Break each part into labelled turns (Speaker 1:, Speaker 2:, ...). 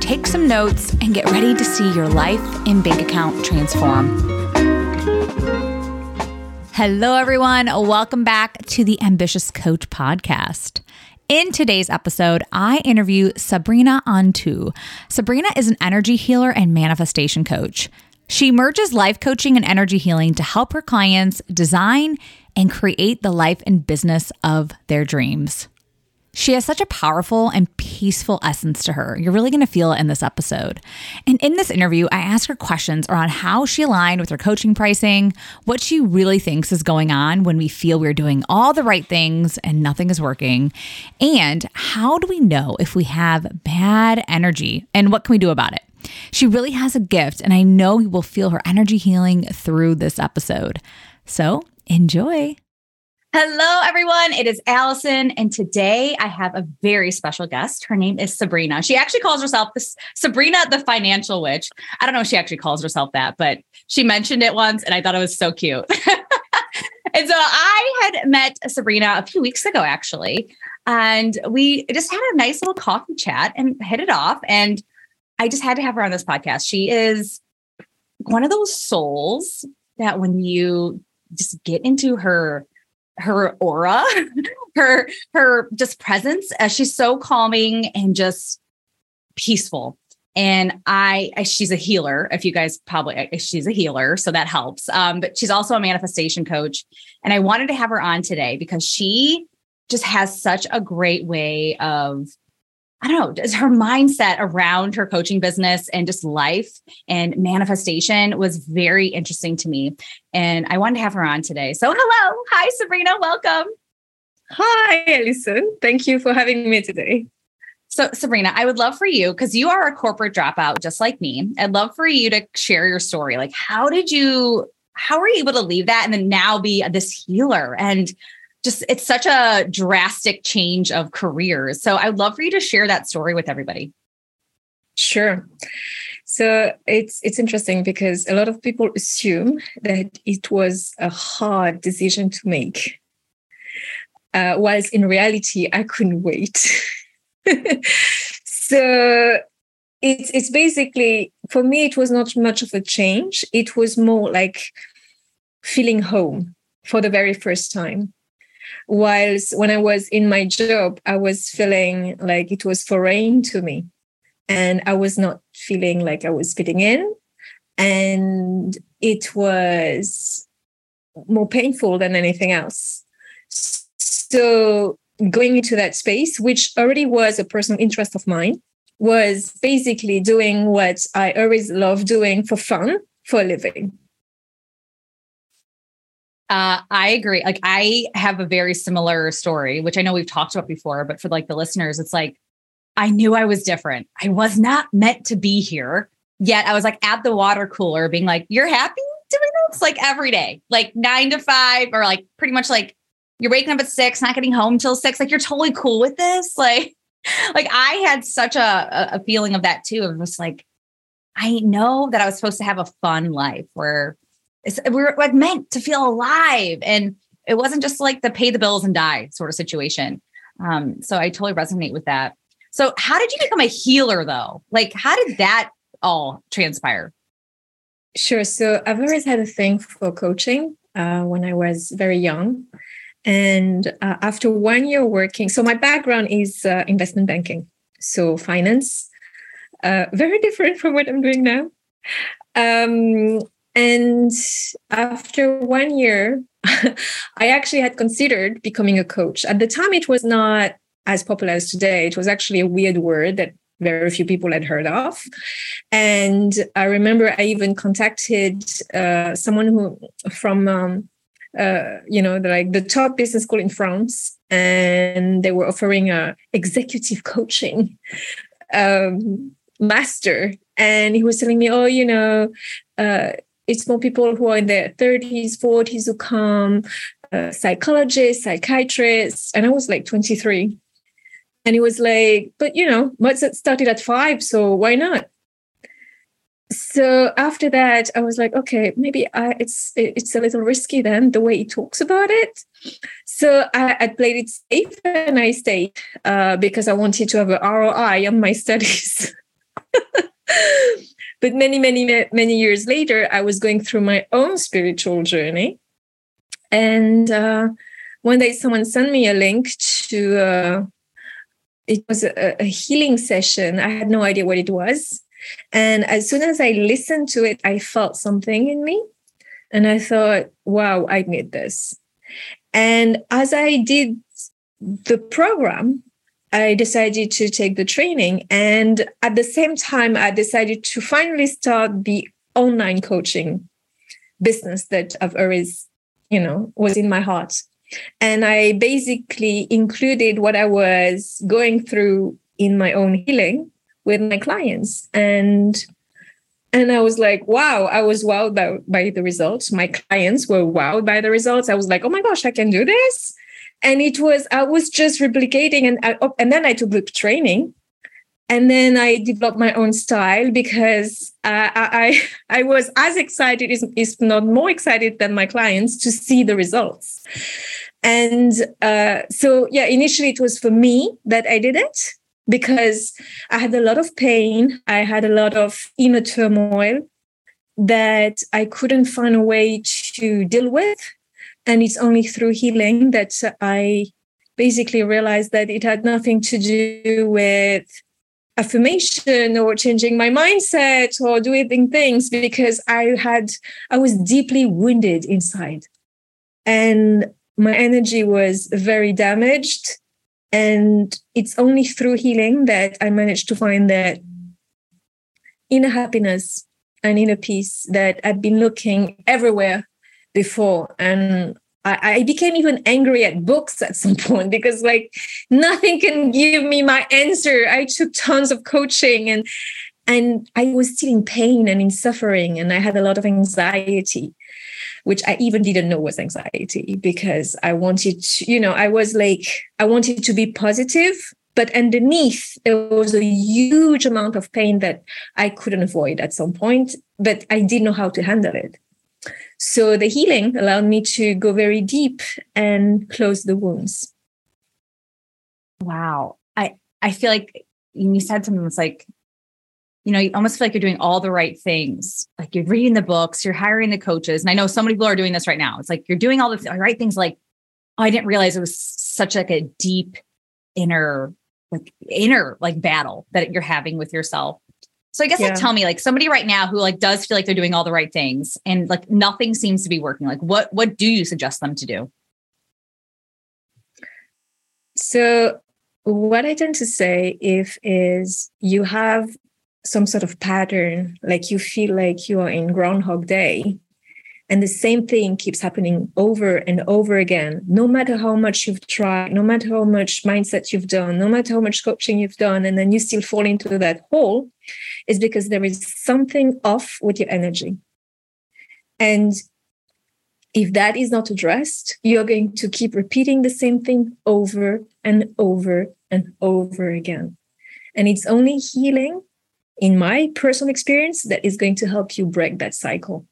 Speaker 1: take some notes, and get ready to see your life and bank account transform. Hello, everyone. Welcome back to the Ambitious Coach Podcast. In today's episode, I interview Sabrina Antou. Sabrina is an energy healer and manifestation coach. She merges life coaching and energy healing to help her clients design and create the life and business of their dreams. She has such a powerful and peaceful essence to her. You're really going to feel it in this episode. And in this interview, I ask her questions around how she aligned with her coaching pricing, what she really thinks is going on when we feel we're doing all the right things and nothing is working, and how do we know if we have bad energy and what can we do about it? She really has a gift, and I know you will feel her energy healing through this episode. So enjoy. Hello, everyone. It is Allison, and today I have a very special guest. Her name is Sabrina. She actually calls herself this Sabrina the Financial Witch. I don't know if she actually calls herself that, but she mentioned it once, and I thought it was so cute. and so I had met Sabrina a few weeks ago, actually, and we just had a nice little coffee chat and hit it off. And I just had to have her on this podcast. She is one of those souls that when you just get into her her aura, her her just presence. Uh, she's so calming and just peaceful. And I, I, she's a healer. If you guys probably, she's a healer, so that helps. Um, but she's also a manifestation coach. And I wanted to have her on today because she just has such a great way of I don't know, Does her mindset around her coaching business and just life and manifestation was very interesting to me. And I wanted to have her on today. So, hello. Hi, Sabrina. Welcome.
Speaker 2: Hi, Allison. Thank you for having me today.
Speaker 1: So, Sabrina, I would love for you, because you are a corporate dropout just like me. I'd love for you to share your story. Like, how did you, how were you able to leave that and then now be this healer? And just it's such a drastic change of careers. So I'd love for you to share that story with everybody.
Speaker 2: Sure. So it's it's interesting because a lot of people assume that it was a hard decision to make. Uh, whilst in reality, I couldn't wait. so it's it's basically for me it was not much of a change. It was more like feeling home for the very first time whilst when I was in my job, I was feeling like it was foreign to me. And I was not feeling like I was fitting in. And it was more painful than anything else. So going into that space, which already was a personal interest of mine, was basically doing what I always love doing for fun for a living.
Speaker 1: Uh, I agree. Like I have a very similar story, which I know we've talked about before, but for like the listeners, it's like I knew I was different. I was not meant to be here. Yet I was like at the water cooler being like, You're happy doing this? Like every day, like nine to five, or like pretty much like you're waking up at six, not getting home till six. Like you're totally cool with this. Like, like I had such a, a feeling of that too. Of just like, I know that I was supposed to have a fun life where we were like meant to feel alive and it wasn't just like the pay the bills and die sort of situation. Um, so i totally resonate with that. So how did you become a healer though? Like how did that all transpire?
Speaker 2: Sure. So i've always had a thing for coaching uh, when i was very young. And uh, after one year working so my background is uh, investment banking so finance. Uh, very different from what i'm doing now. Um, and after one year, I actually had considered becoming a coach. At the time, it was not as popular as today. It was actually a weird word that very few people had heard of. And I remember I even contacted uh, someone who from um, uh, you know the, like the top business school in France, and they were offering a executive coaching. Um, master and he was telling me oh you know uh, it's more people who are in their 30s 40s who come uh, psychologists psychiatrists and i was like 23 and he was like but you know Mozart started at five so why not? So after that i was like okay maybe I, it's it's a little risky then the way he talks about it. So i, I played it safe and i stayed uh, because i wanted to have an roi on my studies but many many many years later i was going through my own spiritual journey and uh, one day someone sent me a link to uh, it was a, a healing session i had no idea what it was and as soon as I listened to it, I felt something in me. And I thought, wow, I need this. And as I did the program, I decided to take the training. And at the same time, I decided to finally start the online coaching business that I've always, you know, was in my heart. And I basically included what I was going through in my own healing with my clients and and I was like, wow, I was wowed by, by the results. My clients were wowed by the results. I was like, oh my gosh, I can do this. And it was, I was just replicating. And, I, oh, and then I took the training. And then I developed my own style because uh, I, I, I was as excited, if not more excited than my clients to see the results. And uh, so, yeah, initially it was for me that I did it because I had a lot of pain. I had a lot of inner turmoil that I couldn't find a way to deal with. And it's only through healing that I basically realized that it had nothing to do with affirmation or changing my mindset or doing things because I had, I was deeply wounded inside. And my energy was very damaged and it's only through healing that I managed to find that inner happiness and inner peace that I've been looking everywhere before. And I, became even angry at books at some point because, like, nothing can give me my answer. I took tons of coaching and and I was still in pain and in suffering, and I had a lot of anxiety which I even didn't know was anxiety because I wanted to, you know, I was like, I wanted to be positive, but underneath there was a huge amount of pain that I couldn't avoid at some point, but I didn't know how to handle it. So the healing allowed me to go very deep and close the wounds.
Speaker 1: Wow. I, I feel like you said something that's like you know, you almost feel like you're doing all the right things. Like you're reading the books, you're hiring the coaches. And I know so many people are doing this right now. It's like you're doing all the right things like, oh, I didn't realize it was such like a deep inner, like inner like battle that you're having with yourself. So I guess yeah. like tell me like somebody right now who like does feel like they're doing all the right things and like nothing seems to be working. Like what what do you suggest them to do?
Speaker 2: So what I tend to say if is you have some sort of pattern, like you feel like you are in Groundhog Day, and the same thing keeps happening over and over again, no matter how much you've tried, no matter how much mindset you've done, no matter how much coaching you've done, and then you still fall into that hole, is because there is something off with your energy. And if that is not addressed, you're going to keep repeating the same thing over and over and over again. And it's only healing in my personal experience, that is going to help you break that cycle.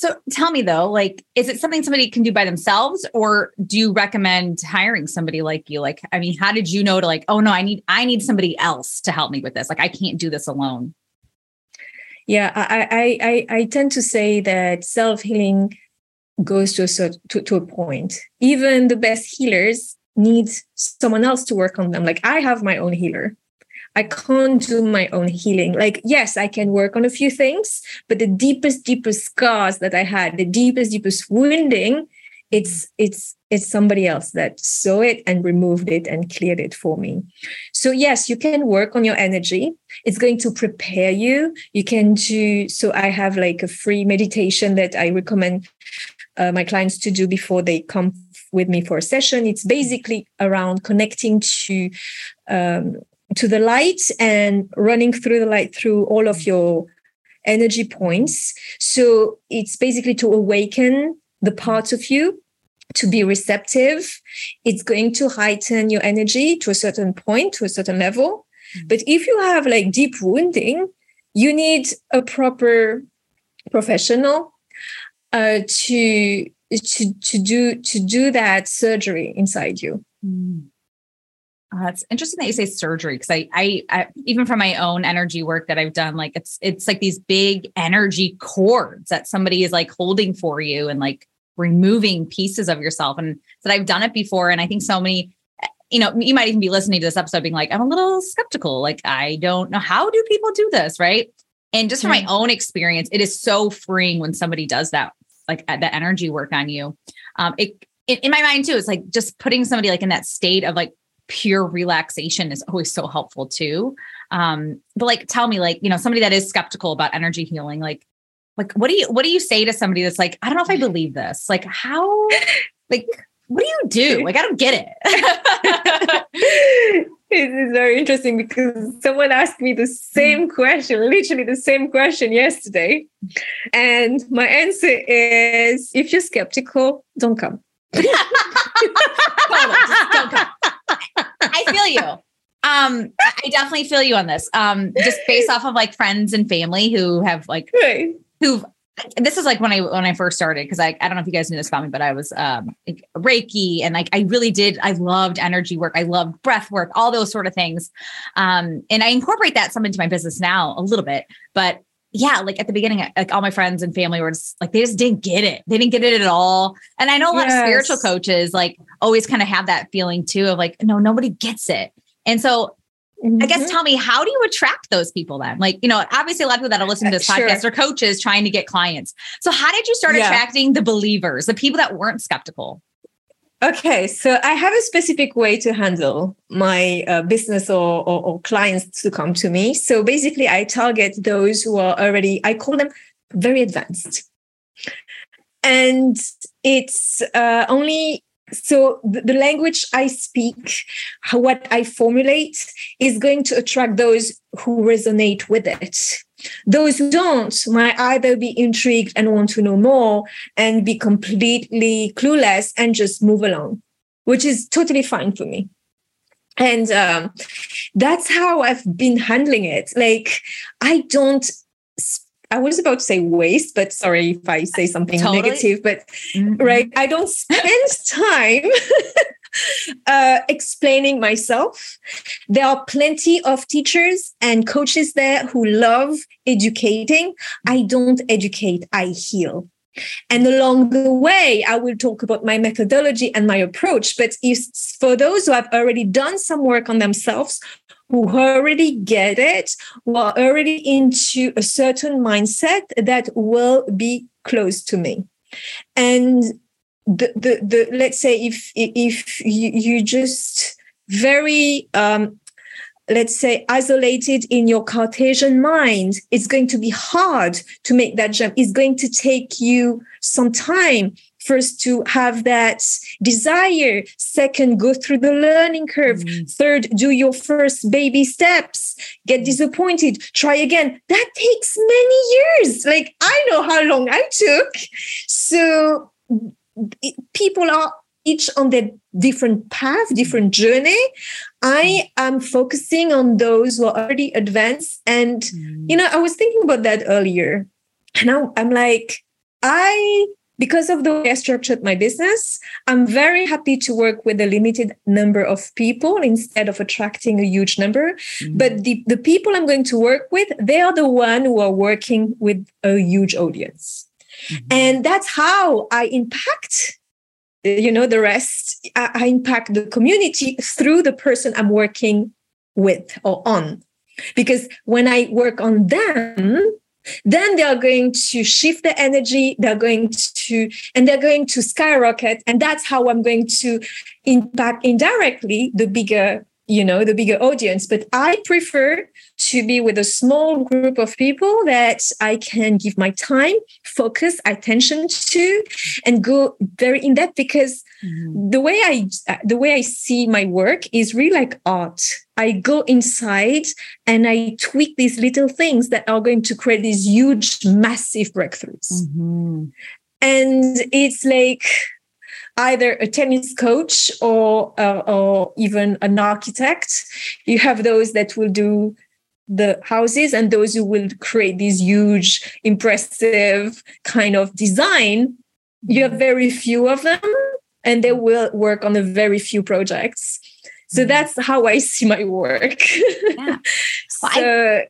Speaker 1: So tell me though, like, is it something somebody can do by themselves, or do you recommend hiring somebody like you? Like, I mean, how did you know to like, oh no, I need I need somebody else to help me with this. Like, I can't do this alone.
Speaker 2: Yeah, I I I, I tend to say that self healing goes to a to, to a point. Even the best healers need someone else to work on them. Like I have my own healer I can't do my own healing. Like, yes, I can work on a few things, but the deepest, deepest scars that I had, the deepest, deepest wounding, it's it's it's somebody else that saw it and removed it and cleared it for me. So yes, you can work on your energy. It's going to prepare you. You can do so. I have like a free meditation that I recommend uh, my clients to do before they come with me for a session. It's basically around connecting to um, to the light and running through the light through all of your energy points. So it's basically to awaken the parts of you to be receptive. It's going to heighten your energy to a certain point, to a certain level. Mm-hmm. But if you have like deep wounding, you need a proper professional uh, to to to do to do that surgery inside you. Mm.
Speaker 1: Uh, it's interesting that you say surgery because I, I, I, even from my own energy work that I've done, like it's it's like these big energy cords that somebody is like holding for you and like removing pieces of yourself. And that I've done it before, and I think so many, you know, you might even be listening to this episode being like, I'm a little skeptical. Like I don't know how do people do this, right? And just from mm-hmm. my own experience, it is so freeing when somebody does that, like the energy work on you. Um, it, it in my mind too, it's like just putting somebody like in that state of like pure relaxation is always so helpful too. Um, but like tell me, like, you know, somebody that is skeptical about energy healing, like, like what do you what do you say to somebody that's like, I don't know if I believe this? Like, how like what do you do? Like, I don't get it.
Speaker 2: it is very interesting because someone asked me the same question, literally the same question yesterday. And my answer is if you're skeptical, don't come.
Speaker 1: don't come. I feel you. Um, I definitely feel you on this. Um, just based off of like friends and family who have like right. who've this is like when I when I first started because I I don't know if you guys knew this about me, but I was um like Reiki and like I really did I loved energy work, I loved breath work, all those sort of things. Um, and I incorporate that some into my business now a little bit, but yeah, like at the beginning, like all my friends and family were just like, they just didn't get it. They didn't get it at all. And I know a lot yes. of spiritual coaches like always kind of have that feeling too of like, no, nobody gets it. And so mm-hmm. I guess mm-hmm. tell me, how do you attract those people then? Like, you know, obviously a lot of people that are listening to this sure. podcast are coaches trying to get clients. So how did you start yeah. attracting the believers, the people that weren't skeptical?
Speaker 2: Okay, so I have a specific way to handle my uh, business or, or, or, clients to come to me. So basically, I target those who are already, I call them very advanced. And it's uh, only so the, language I speak, what I formulate is going to attract those who resonate with it. Those who don't might either be intrigued and want to know more and be completely clueless and just move along, which is totally fine for me. And um, that's how I've been handling it. Like, I don't I was about to say waste, but sorry if I say something totally. negative, but mm-hmm. right, I don't spend time uh, explaining myself. There are plenty of teachers and coaches there who love educating. I don't educate, I heal. And along the way, I will talk about my methodology and my approach. But for those who have already done some work on themselves, who already get it, who are already into a certain mindset that will be close to me. And the, the, the let's say if if you, you just very um, let's say isolated in your cartesian mind it's going to be hard to make that jump. It's going to take you some time first to have that desire. Second go through the learning curve. Mm-hmm. third do your first baby steps. Get disappointed. Try again. That takes many years. Like i know how long i took. So people are each on their different path different journey i am focusing on those who are already advanced and mm. you know i was thinking about that earlier and now i'm like i because of the way I structured my business, I'm very happy to work with a limited number of people instead of attracting a huge number. Mm-hmm. But the, the people I'm going to work with, they are the one who are working with a huge audience. Mm-hmm. And that's how I impact you know the rest. I, I impact the community through the person i'm working with or on. Because when i work on them then they are going to shift the energy they're going to and they're going to skyrocket. And that's how i'm going to impact indirectly the bigger you know the bigger audience but i prefer to be with a small group of people that i can give my time focus attention to and go very in depth because Mm-hmm. The way I the way I see my work is really like art. I go inside and I tweak these little things that are going to create these huge, massive breakthroughs. Mm-hmm. And it's like either a tennis coach or uh, or even an architect. You have those that will do the houses and those who will create these huge, impressive kind of design. You have very few of them, and they will work on a very few projects. So mm-hmm. that's how I see my work.
Speaker 1: Yeah. Well, so,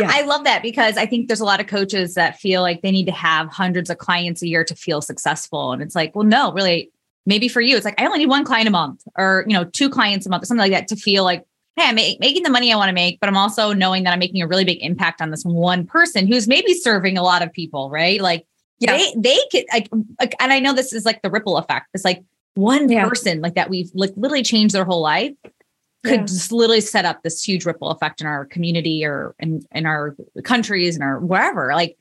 Speaker 1: yeah. I love that because I think there's a lot of coaches that feel like they need to have hundreds of clients a year to feel successful. And it's like, well, no, really, maybe for you, it's like I only need one client a month or, you know, two clients a month or something like that to feel like, hey, I'm making the money I want to make, but I'm also knowing that I'm making a really big impact on this one person who's maybe serving a lot of people, right? Like yeah. they they could like, like and I know this is like the ripple effect. It's like one yeah. person like that we've like literally changed their whole life could yeah. just literally set up this huge ripple effect in our community or in, in our countries and our wherever. Like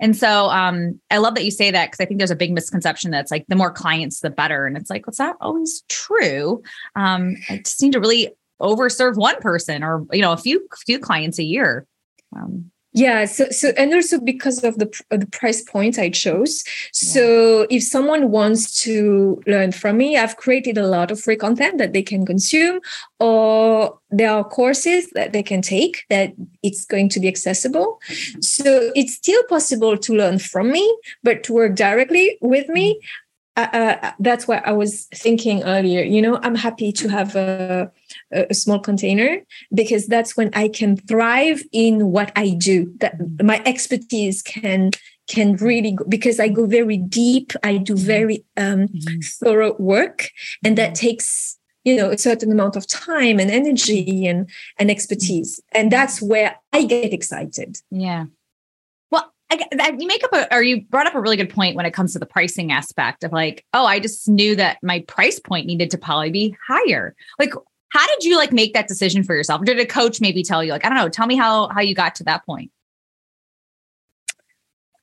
Speaker 1: and so um, I love that you say that because I think there's a big misconception that's like the more clients, the better. And it's like, what's that always true? Um, I just need to really overserve one person or, you know, a few few clients a year. Um,
Speaker 2: yeah so so and also because of the the price point i chose. So yeah. if someone wants to learn from me i've created a lot of free content that they can consume or there are courses that they can take that it's going to be accessible. Mm-hmm. So it's still possible to learn from me but to work directly with me uh, uh, that's what I was thinking earlier. You know, I'm happy to have a, a, small container because that's when I can thrive in what I do. That my expertise can can really go, because I go very deep. I do mm-hmm. very um, mm-hmm. thorough work, and that takes you know a certain amount of time and energy and and expertise. And that's where I get excited.
Speaker 1: Yeah. I, you make up a, or you brought up a really good point when it comes to the pricing aspect of like, oh, I just knew that my price point needed to probably be higher. Like, how did you like make that decision for yourself? Or did a coach maybe tell you, like, I don't know, tell me how how you got to that point?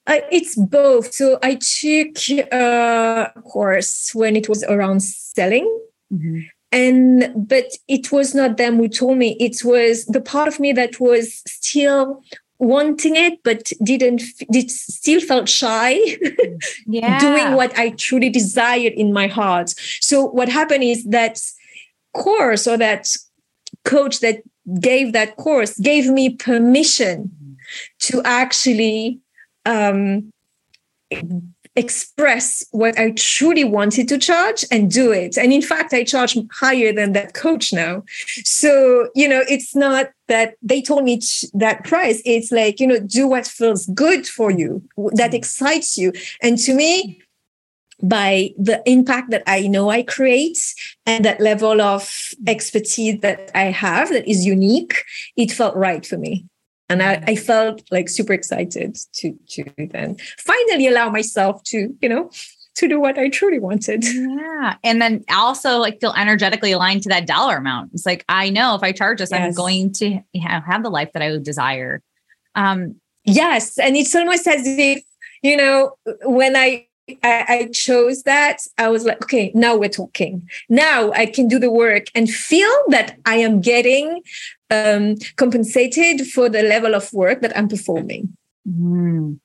Speaker 2: Uh, it's both. So I took a course when it was around selling. Mm-hmm. And but it was not them who told me. It was the part of me that was still wanting it but didn't did still felt shy yeah. doing what i truly desired in my heart so what happened is that course or that coach that gave that course gave me permission to actually um, express what I truly wanted to charge and do it. And in fact, I charge higher than that coach now. So, you know, it's not that they told me that price. It's like, you know, do what feels good for you, that mm. excites you. And to me, by the impact that I know I create and that level of expertise that I have that is unique, it felt right for me and I, I, felt like super excited to to then finally allow myself to you know to do what I truly wanted.
Speaker 1: Yeah, and then also like feel energetically aligned to that dollar amount. It's like I know if I charge this, yes. I'm going to have the life that I would desire.
Speaker 2: Um, yes, and it's almost as if you know when I I, I, chose that, I was like, okay, now we're talking. Now I can do the work and feel that I am getting um, compensated for the level of work that I'm performing.
Speaker 1: Mm.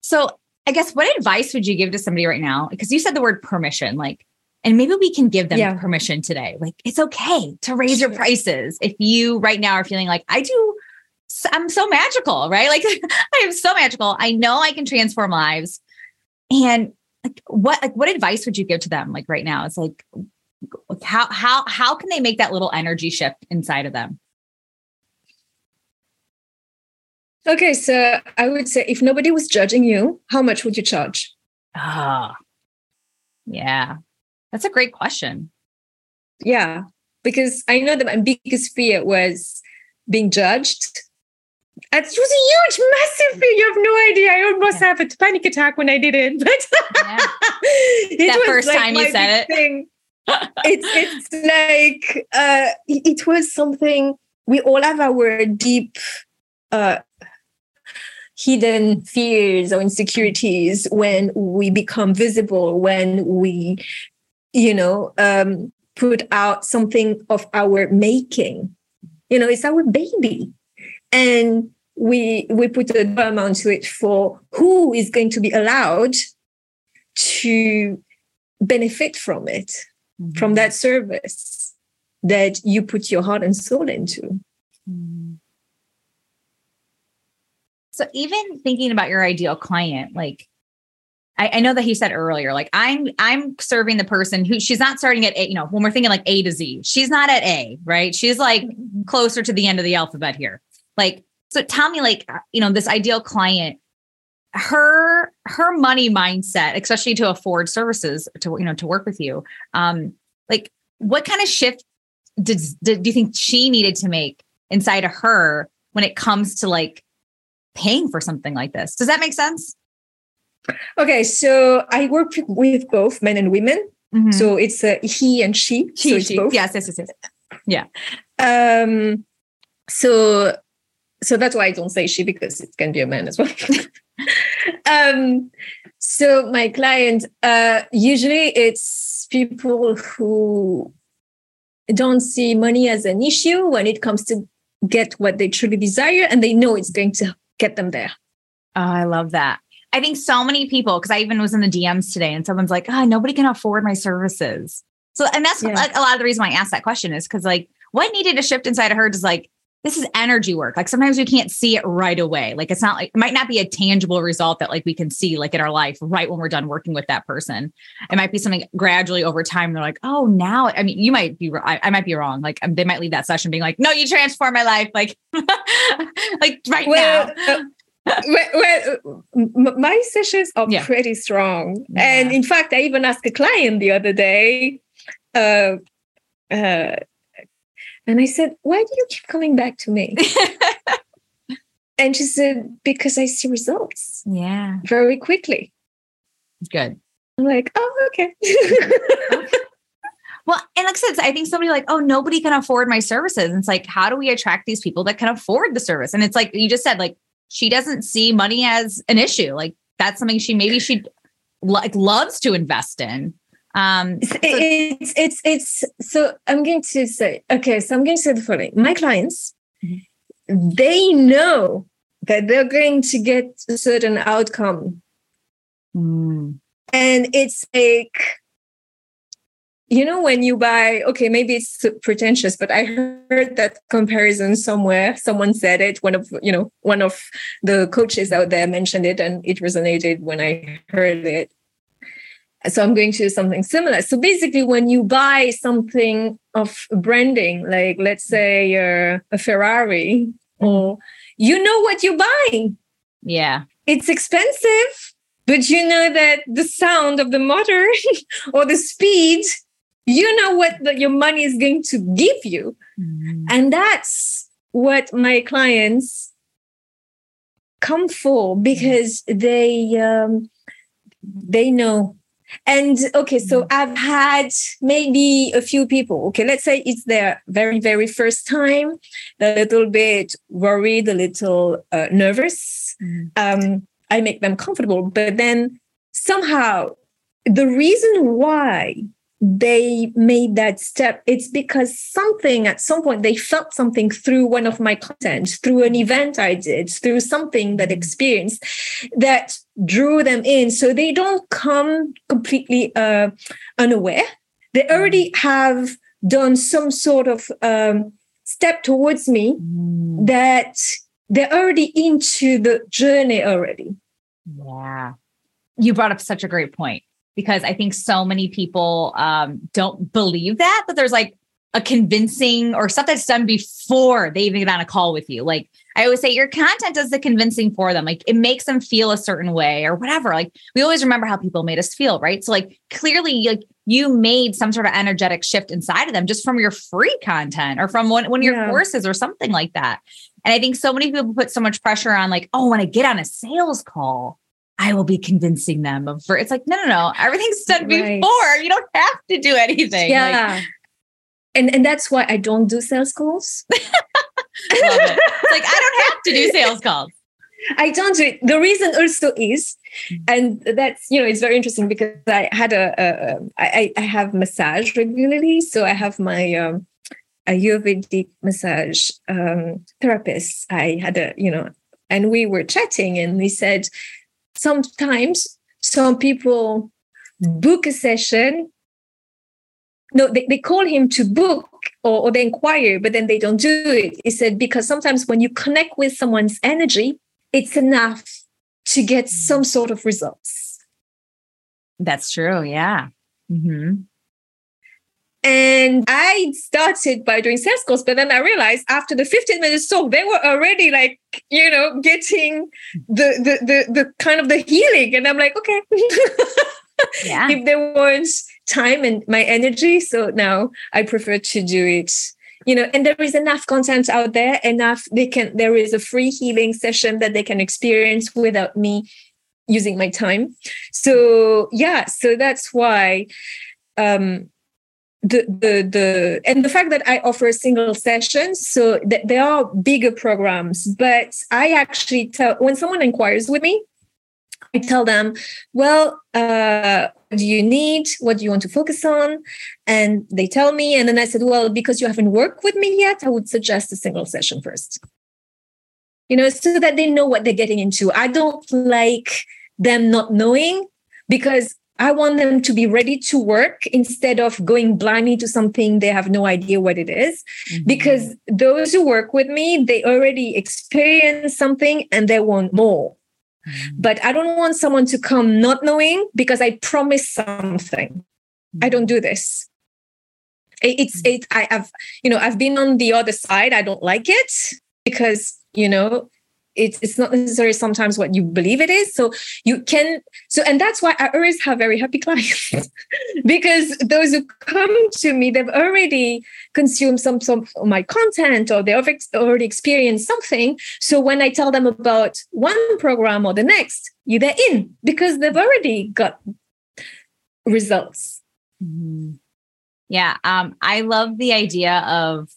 Speaker 1: So, I guess what advice would you give to somebody right now? Because you said the word permission, like, and maybe we can give them yeah. permission today. Like, it's okay to raise sure. your prices if you right now are feeling like I do. I'm so magical, right? Like, I am so magical. I know I can transform lives. And like, what like what advice would you give to them? Like right now, it's like how how how can they make that little energy shift inside of them?
Speaker 2: Okay, so I would say if nobody was judging you, how much would you charge?
Speaker 1: Ah, yeah, that's a great question.
Speaker 2: Yeah, because I know that my biggest fear was being judged. It was a huge, massive fear. You have no idea. I almost yeah. have a panic attack when I did it. But
Speaker 1: yeah. it that first like time you said it.
Speaker 2: It's it's like uh, it was something we all have our deep uh, hidden fears or insecurities when we become visible, when we you know, um, put out something of our making. You know, it's our baby. And we we put a amount to it for who is going to be allowed to benefit from it, mm-hmm. from that service that you put your heart and soul into. Mm-hmm.
Speaker 1: So even thinking about your ideal client, like I, I, know that he said earlier, like I'm I'm serving the person who she's not starting at A, you know, when we're thinking like A to Z, she's not at A, right? She's like mm-hmm. closer to the end of the alphabet here. Like, so tell me, like, uh, you know, this ideal client, her her money mindset, especially to afford services to you know to work with you. Um, like what kind of shift did, did do you think she needed to make inside of her when it comes to like paying for something like this? Does that make sense?
Speaker 2: Okay, so I work with both men and women. Mm-hmm. So it's a he and she.
Speaker 1: He,
Speaker 2: so
Speaker 1: she. Both. Yes, yes, yes, yes. Yeah.
Speaker 2: Um, so so that's why I don't say she because it can be a man as well. um, so my client, uh, usually it's people who don't see money as an issue when it comes to get what they truly desire, and they know it's going to get them there.
Speaker 1: Oh, I love that. I think so many people, because I even was in the DMs today and someone's like, oh, nobody can afford my services. So, and that's yeah. a lot of the reason why I asked that question is because, like, what needed to shift inside of her is like, this is energy work. Like sometimes we can't see it right away. Like it's not like it might not be a tangible result that like we can see like in our life right when we're done working with that person. It might be something gradually over time. They're like, oh, now I mean, you might be. I, I might be wrong. Like um, they might leave that session being like, no, you transform my life. Like, like right well, now. Uh,
Speaker 2: well, well, my sessions are yeah. pretty strong. Yeah. And in fact, I even asked a client the other day, uh, uh, and I said, Why do you keep coming back to me? and she said, Because I see results.
Speaker 1: Yeah.
Speaker 2: Very quickly.
Speaker 1: Good.
Speaker 2: I'm like, Oh, okay.
Speaker 1: Well, and like I said, I think somebody like, oh, nobody can afford my services. And it's like, how do we attract these people that can afford the service? And it's like you just said, like she doesn't see money as an issue. Like that's something she maybe she like loves to invest in. Um,
Speaker 2: so- it's it's it's so I'm going to say okay. So I'm going to say the following: my clients, mm-hmm. they know that they're going to get a certain outcome, mm. and it's like you know when you buy okay maybe it's pretentious but i heard that comparison somewhere someone said it one of you know one of the coaches out there mentioned it and it resonated when i heard it so i'm going to do something similar. So basically when you buy something of branding like let's say uh, a ferrari or you know what you're buying.
Speaker 1: Yeah.
Speaker 2: It's expensive but you know that the sound of the motor or the speed you know what the, your money is going to give you. Mm. and that's what my clients come for because they um, they know and okay so mm. i've had maybe a few people okay let's say it's their very very first time a little bit worried a little uh, nervous mm. um, i make them comfortable but then somehow the reason why they made that step it's because something at some point they felt something through one of my content through an event i did through something that experienced that drew them in. So they don't come completely uh, unaware. They already have done some sort of um, step towards me mm. that they're already into the journey already.
Speaker 1: Yeah. You brought up such a great point because I think so many people um, don't believe that, that there's like a convincing or stuff that's done before they even get on a call with you. Like I always say, your content does the convincing for them. Like it makes them feel a certain way or whatever. Like we always remember how people made us feel, right? So like clearly, like you made some sort of energetic shift inside of them just from your free content or from one, one of your yeah. courses or something like that. And I think so many people put so much pressure on, like, oh, when I get on a sales call, I will be convincing them of for it's like, no, no, no, everything's done right. before. You don't have to do anything.
Speaker 2: Yeah. Like, and and that's why I don't do sales calls.
Speaker 1: Love it. It's like I don't have to do sales calls.
Speaker 2: I don't do it. The reason also is, mm. and that's you know it's very interesting because I had a, a, a I, I have massage regularly, so I have my um, Ayurvedic massage um, therapist. I had a you know, and we were chatting, and we said sometimes some people book a session. No, they, they call him to book or, or they inquire, but then they don't do it. He said, because sometimes when you connect with someone's energy, it's enough to get some sort of results.
Speaker 1: That's true. Yeah. Mm-hmm.
Speaker 2: And I started by doing sales calls, but then I realized after the 15 minutes talk, they were already like, you know, getting the the the, the kind of the healing. And I'm like, okay. yeah. if there was time and my energy. So now I prefer to do it you know and there is enough content out there enough they can there is a free healing session that they can experience without me using my time so yeah so that's why um the the the and the fact that I offer a single session, so that there are bigger programs, but I actually tell when someone inquires with me, I tell them, well, uh, what do you need? What do you want to focus on? And they tell me. And then I said, well, because you haven't worked with me yet, I would suggest a single session first. You know, so that they know what they're getting into. I don't like them not knowing because I want them to be ready to work instead of going blindly to something they have no idea what it is. Mm-hmm. Because those who work with me, they already experience something and they want more. Mm-hmm. But I don't want someone to come not knowing because I promise something. I don't do this. It's mm-hmm. it. I have you know I've been on the other side. I don't like it because you know it's it's not necessarily sometimes what you believe it is. So you can so and that's why I always have very happy clients because those who come to me, they've already consumed some some of my content or they've already experienced something. So when I tell them about one program or the next, you they're in because they've already got results.
Speaker 1: Mm-hmm. Yeah, um, I love the idea of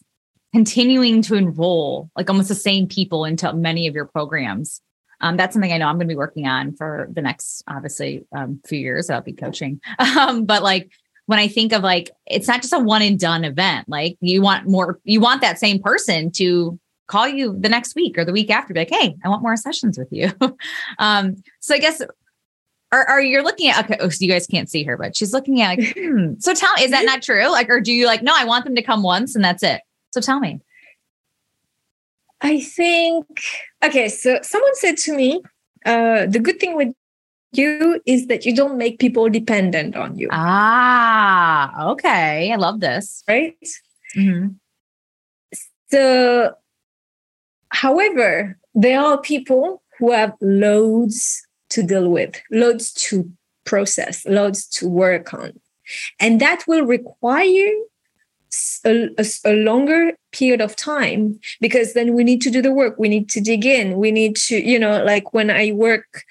Speaker 1: continuing to enroll like almost the same people into many of your programs. Um, that's something I know I'm going to be working on for the next, obviously, um, few years. I'll be coaching. Um, but like when I think of like, it's not just a one and done event. Like you want more, you want that same person to call you the next week or the week after, be like, hey, I want more sessions with you. um, so I guess are, are you looking at okay, oh, so you guys can't see her, but she's looking at like, hmm. so tell me, is that not true? Like, or do you like, no, I want them to come once and that's it. So tell me.
Speaker 2: I think, okay, so someone said to me, uh, the good thing with you is that you don't make people dependent on you.
Speaker 1: Ah, okay. I love this.
Speaker 2: Right? Mm-hmm. So, however, there are people who have loads to deal with, loads to process, loads to work on. And that will require a, a, a, longer period of time because then we need to do the work. We need to dig in. We need to you know like when i work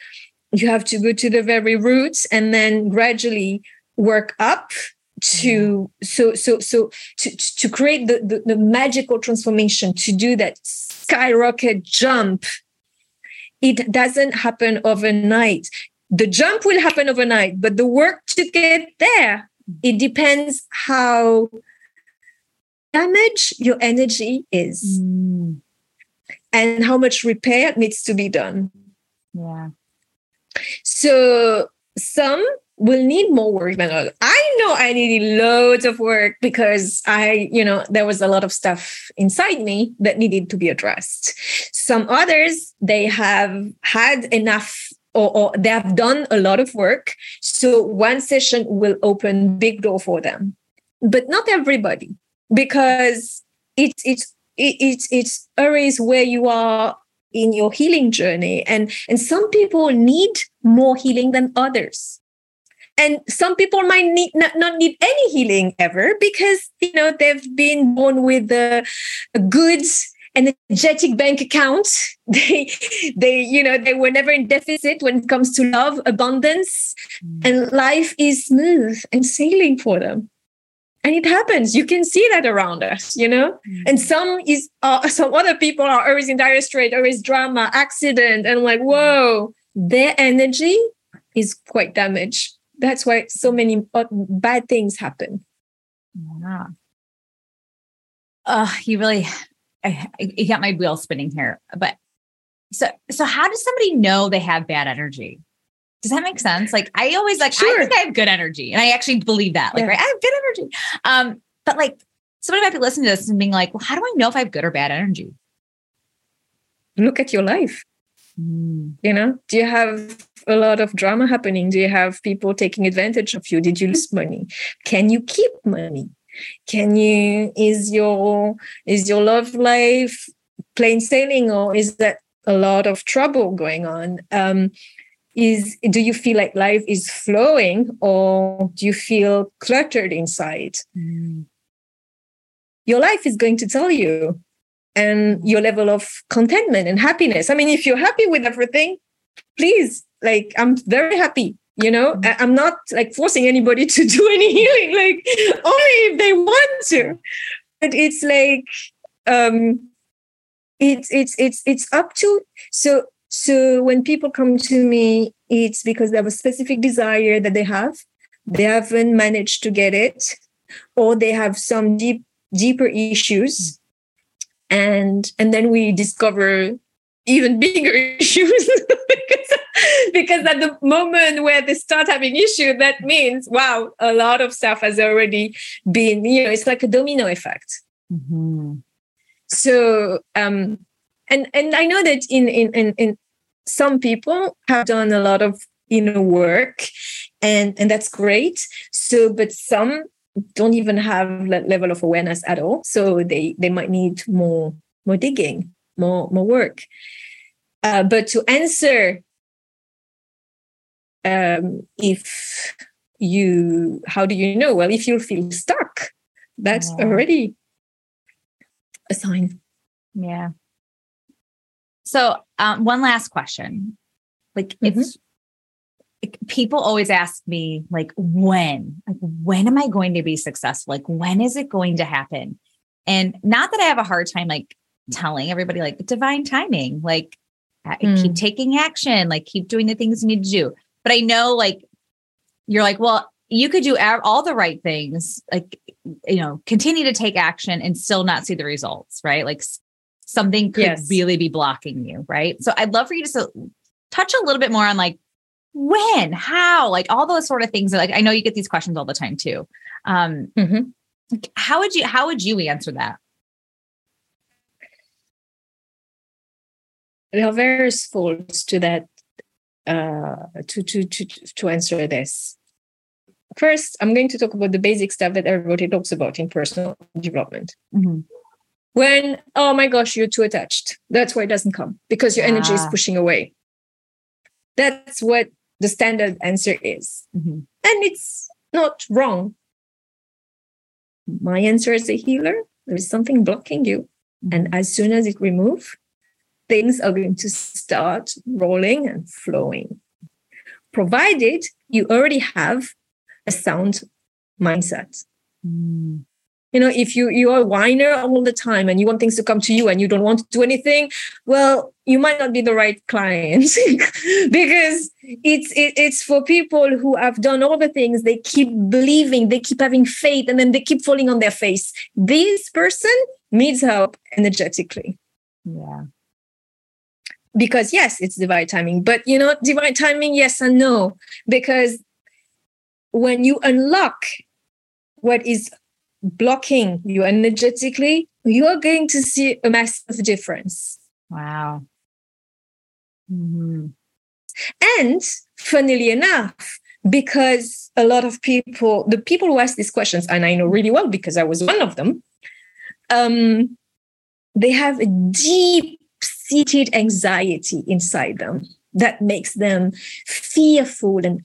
Speaker 2: you have to go to the very roots and then gradually work up to so so so to to create the, the, the magical transformation to do that skyrocket jump. It doesn't happen overnight. The jump will happen overnight but the work to get there it depends how damage your energy is mm. and how much repair needs to be done.
Speaker 1: Yeah.
Speaker 2: So some will need more work than others. I know I needed loads of work because I, you know, there was a lot of stuff inside me that needed to be addressed. Some others, they have had enough or, or they have done a lot of work. So one session will open big door for them. But not everybody because it's it's it's it's areas where you are in your healing journey. And and some people need more healing than others. And some people might need not, not need any healing ever because you know they've been born with a, a good energetic bank account. They they you know they were never in deficit when it comes to love abundance mm. and life is smooth and sailing for them and it happens. You can see that around us you know? Mm-hmm. and some is uh, some other people are always in dire strait always drama accident and like whoa their energy is quite damaged. That's why so many bad things happen.
Speaker 1: Yeah. Uh you really I, you got my wheel spinning here but so so how does somebody know they have bad energy does that make sense? Like I always like sure. I think I have good energy, and I actually believe that. Like, yeah. right, I have good energy. Um, but like somebody might be listening to this and being like, "Well, how do I know if I have good or bad energy?"
Speaker 2: Look at your life. Mm. You know, do you have a lot of drama happening? Do you have people taking advantage of you? Did you lose money? Can you keep money? Can you is your is your love life plain sailing or is that a lot of trouble going on? Um, is do you feel like life is flowing or do you feel cluttered inside mm. your life is going to tell you and your level of contentment and happiness i mean if you're happy with everything please like i'm very happy you know mm. i'm not like forcing anybody to do any healing like only if they want to but it's like um it's it's it's it's up to so so when people come to me, it's because they have a specific desire that they have. They haven't managed to get it, or they have some deep, deeper issues. And and then we discover even bigger issues because, because at the moment where they start having issue, that means wow, a lot of stuff has already been, you know, it's like a domino effect. Mm-hmm. So um and and I know that in in in, in some people have done a lot of inner work and and that's great. So but some don't even have that level of awareness at all. So they they might need more more digging more more work. Uh, but to answer um, if you how do you know? Well if you feel stuck that's yeah. already a sign.
Speaker 1: Yeah so, um, one last question. Like, mm-hmm. if people always ask me, like, when, like, when am I going to be successful? Like, when is it going to happen? And not that I have a hard time, like, telling everybody, like, divine timing, like, mm. keep taking action, like, keep doing the things you need to do. But I know, like, you're like, well, you could do all the right things, like, you know, continue to take action and still not see the results, right? Like, something could yes. really be blocking you, right? So I'd love for you to so, touch a little bit more on like when, how, like all those sort of things. Like I know you get these questions all the time too. Um, mm-hmm. How would you how would you answer that?
Speaker 2: There are various folds to that uh, to, to to to answer this. First, I'm going to talk about the basic stuff that everybody talks about in personal development. Mm-hmm when oh my gosh you're too attached. That's why it doesn't come because your energy is pushing away. That's what the standard answer is. Mm-hmm. and it's not wrong. My answer as a healer there is something blocking you. Mm-hmm. and as soon as it remove things are going to start rolling and flowing. Provided you already have a sound mindset. Mm you know if you you're a whiner all the time and you want things to come to you and you don't want to do anything well you might not be the right client. Because it's it, it's for people who have done all the things they keep believing they keep having faith and then they keep falling on their face. This person needs help energetically.
Speaker 1: Yeah.
Speaker 2: Because yes it's divine timing but you know divine timing yes and no. Because when you unlock what is blocking you energetically, you are going to see a massive difference.
Speaker 1: Wow.
Speaker 2: Mm-hmm. And funnily enough, because a lot of people, the people who ask these questions, and I know really well because I was one of them, um, they have a deep seated anxiety inside them that makes them fearful and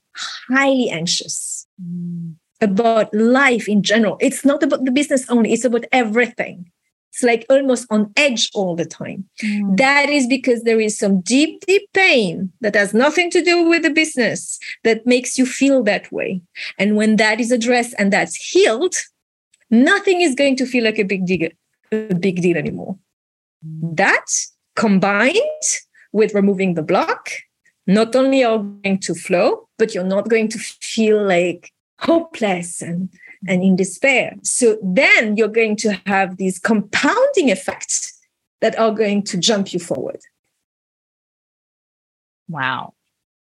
Speaker 2: highly anxious. Mm about life in general. It's not about the business only, it's about everything. It's like almost on edge all the time. Mm. That is because there is some deep, deep pain that has nothing to do with the business that makes you feel that way. And when that is addressed and that's healed, nothing is going to feel like a big deal, a big deal anymore. That combined with removing the block, not only are going to flow, but you're not going to feel like hopeless and, and in despair. So then you're going to have these compounding effects that are going to jump you forward.
Speaker 1: Wow.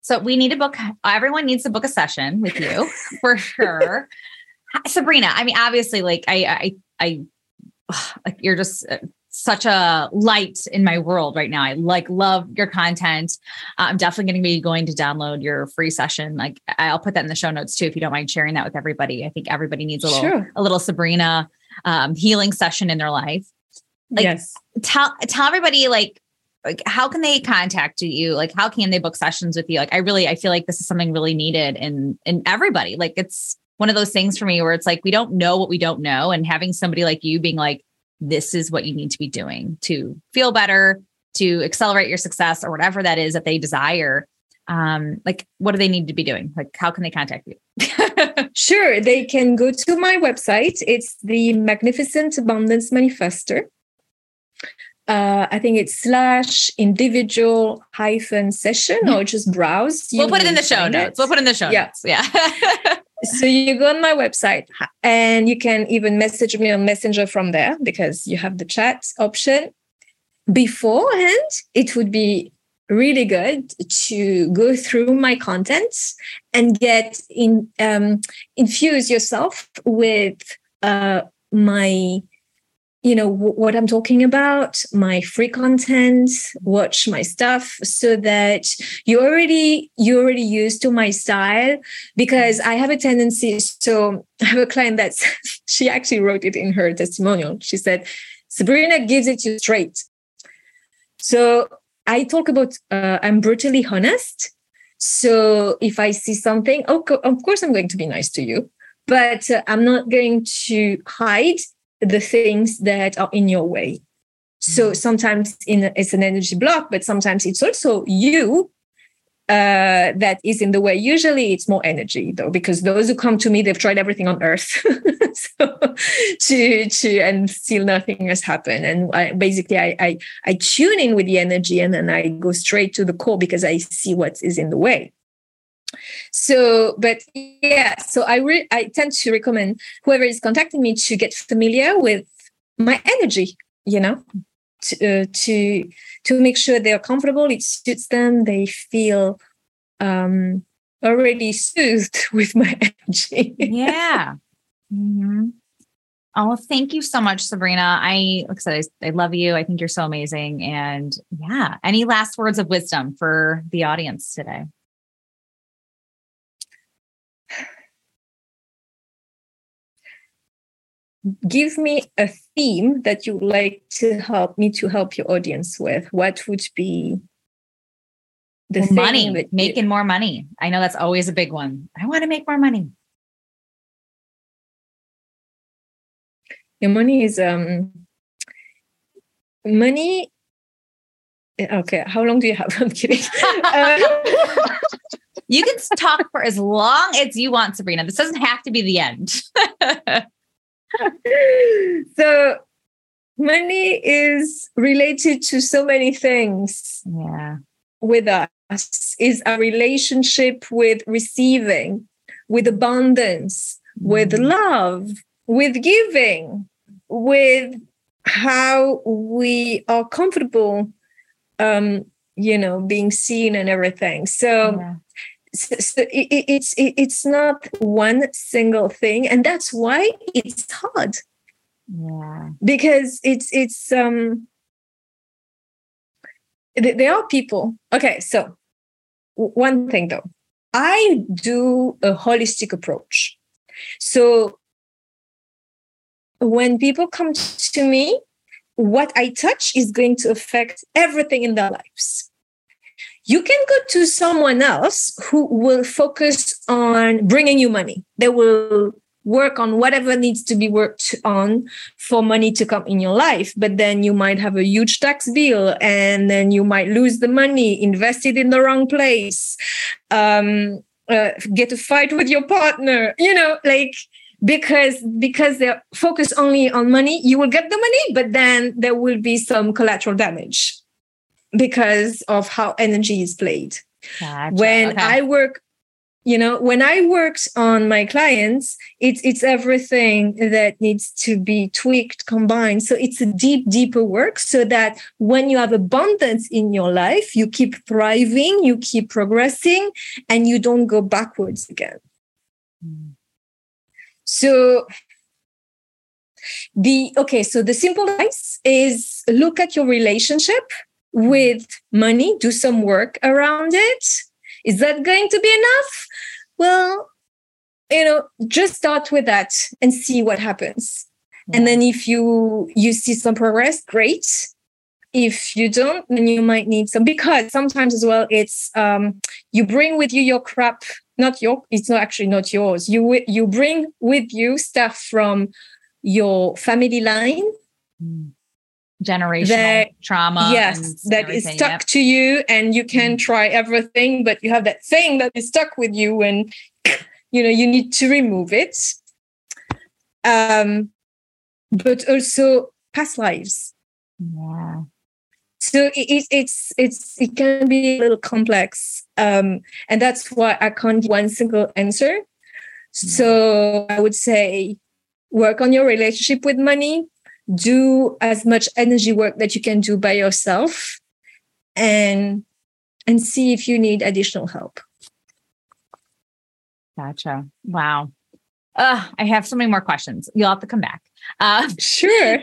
Speaker 1: So we need to book, everyone needs to book a session with you for sure. Sabrina, I mean, obviously, like I, I, I, like you're just uh, such a light in my world right now. I like love your content. Uh, I'm definitely going to be going to download your free session. Like I'll put that in the show notes too, if you don't mind sharing that with everybody. I think everybody needs a little, sure. a little Sabrina um, healing session in their life. Like, yes. Tell tell everybody like like how can they contact you like how can they book sessions with you like i really i feel like this is something really needed in in everybody like it's one of those things for me where it's like we don't know what we don't know and having somebody like you being like this is what you need to be doing to feel better, to accelerate your success or whatever that is that they desire. Um, like what do they need to be doing? Like how can they contact you?
Speaker 2: sure, they can go to my website. It's the Magnificent Abundance Manifestor. Uh, I think it's slash individual hyphen session or just browse.
Speaker 1: we'll put it in the show notes. It. We'll put it in the show yeah. notes. Yeah.
Speaker 2: so you go on my website and you can even message me on messenger from there because you have the chat option. Beforehand it would be really good to go through my contents and get in um, infuse yourself with uh, my you know w- what i'm talking about my free content watch my stuff so that you already you already used to my style because i have a tendency so i have a client that she actually wrote it in her testimonial. She said sabrina gives it you straight. So i talk about uh, i'm brutally honest. So if i see something oh, of course i'm going to be nice to you but uh, i'm not going to hide the things that are in your way. So mm. sometimes in, it's an energy block, but sometimes it's also you uh, that is in the way. Usually it's more energy though, because those who come to me, they've tried everything on earth so, to, to, and still nothing has happened. And I, basically I, I, I tune in with the energy and then I go straight to the core because I see what is in the way so but yeah so i re- i tend to recommend whoever is contacting me to get familiar with my energy you know to uh, to to make sure they're comfortable it suits them they feel um already soothed with my energy
Speaker 1: yeah mm-hmm. Oh, thank you so much, Sabrina. I, like I said, I, I, love you. I think you're so amazing. And yeah, any last words of wisdom for the audience today?
Speaker 2: Give me a theme that you would like to help me to help your audience with. What would be
Speaker 1: the money. making you, more money. I know that's always a big one. I want to make more money.
Speaker 2: Your money is um money okay how long do you have? I'm kidding. Uh,
Speaker 1: you can talk for as long as you want sabrina. This doesn't have to be the end
Speaker 2: so money is related to so many things
Speaker 1: yeah.
Speaker 2: with us. Is a relationship with receiving with abundance mm. with love with giving with how we are comfortable um you know being seen and everything. So yeah so it, it's it, it's not one single thing and that's why it's hard.
Speaker 1: Yeah.
Speaker 2: Because it's it's um there are people. Okay so one thing though. I do a holistic approach. So when people come to me what i touch is going to affect everything in their lives you can go to someone else who will focus on bringing you money. They will work on whatever needs to be worked on for money to come in your life. But then you might have a huge tax bill and then you might lose the money invested in the wrong place, um, uh, get a fight with your partner, you know, like because because they're focused only on money you will get the money but then there will be some collateral damage because of how energy is played gotcha. when okay. i work you know when i worked on my clients it's it's everything that needs to be tweaked combined so it's a deep deeper work so that when you have abundance in your life you keep thriving you keep progressing and you don't go backwards again mm. so the okay so the simple advice is look at your relationship with money do some work around it is that going to be enough? Well, you know, just start with that and see what happens. And then if you you see some progress, great. If you don't, then you might need some because sometimes as well, it's um, you bring with you your crap, not your, it's not actually not yours. You you bring with you stuff from your family line.
Speaker 1: Mm generational that, trauma.
Speaker 2: Yes, that is stuck yep. to you, and you can mm. try everything, but you have that thing that is stuck with you, and you know you need to remove it. Um, but also past lives.
Speaker 1: Yeah.
Speaker 2: So it, it's it's it can be a little complex, um, and that's why I can't give one single answer. So I would say work on your relationship with money do as much energy work that you can do by yourself and and see if you need additional help.
Speaker 1: Gotcha. Wow. Uh, i have so many more questions. You'll have to come back. Uh,
Speaker 2: sure.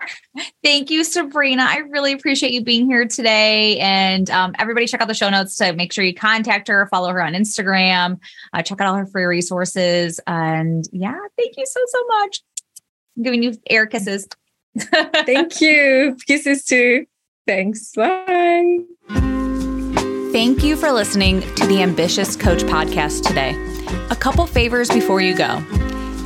Speaker 1: Thank you sabrina. I really appreciate you being here today. And um, everybody check out the show notes to make sure you contact her follow her on instagram uh, check out all her free resources. And yeah thank you so so much. I'm giving you air kisses
Speaker 2: Thank you. Kisses too. Thanks. Bye.
Speaker 1: Thank you for listening to the Ambitious Coach podcast today. A couple favors before you go.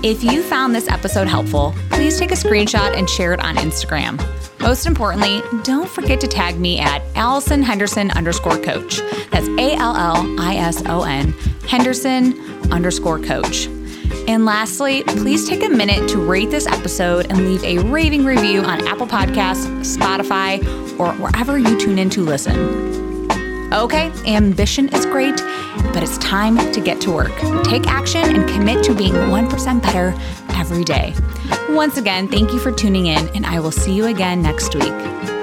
Speaker 1: If you found this episode helpful, please take a screenshot and share it on Instagram. Most importantly, don't forget to tag me at Allison Henderson underscore coach. That's A L L I S O N Henderson underscore coach. And lastly, please take a minute to rate this episode and leave a raving review on Apple Podcasts, Spotify, or wherever you tune in to listen. Okay, ambition is great, but it's time to get to work. Take action and commit to being 1% better every day. Once again, thank you for tuning in, and I will see you again next week.